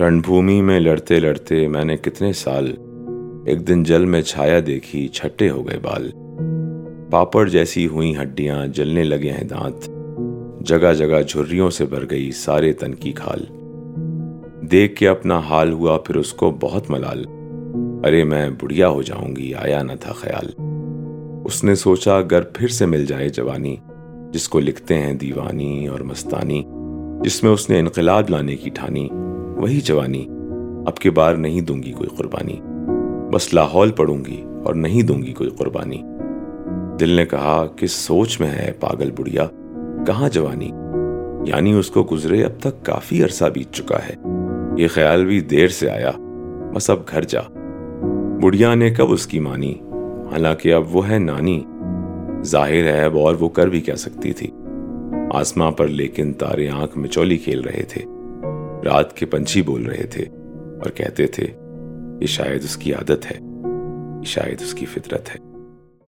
رن بھومی میں لڑتے لڑتے میں نے کتنے سال ایک دن جل میں چھایا دیکھی، چھٹے ہو گئے بال۔ پاپڑ جیسی ہوئی ہڈیاں، جلنے لگے ہیں دانت۔ جگہ جگہ جھریوں سے بھر گئی سارے تن کی کھال۔ دیکھ کے اپنا حال ہوا، پھر اس کو بہت ملال۔ ارے، میں بڑھیا ہو جاؤں گی، آیا نہ تھا خیال۔ اس نے سوچا اگر پھر سے مل جائے جوانی، جس کو لکھتے ہیں دیوانی اور مستانی، جس میں اس نے انقلاب لانے کی ٹھانی۔ وہی جوانی اب کے بار نہیں دوں گی کوئی قربانی۔ بس لاہور پڑوں گی اور نہیں دوں گی کوئی قربانی۔ دل نے کہا کہ سوچ میں ہے پاگل بڑھیا؟ کہاں جوانی؟ یعنی اس کو گزرے اب تک کافی عرصہ بیت چکا ہے۔ یہ خیال بھی دیر سے آیا۔ بس اب گھر جا۔ بڑھیا نے کب اس کی مانی؟ حالانکہ اب وہ ہے نانی۔ ظاہر ہے اب اور وہ کر بھی کیا سکتی تھی۔ آسماں پر لیکن تارے آنکھ میں چولی کھیل رہے تھے۔ رات کے پنچھی بول رہے تھے اور کہتے تھے، یہ شاید اس کی عادت ہے، یہ شاید اس کی فطرت ہے۔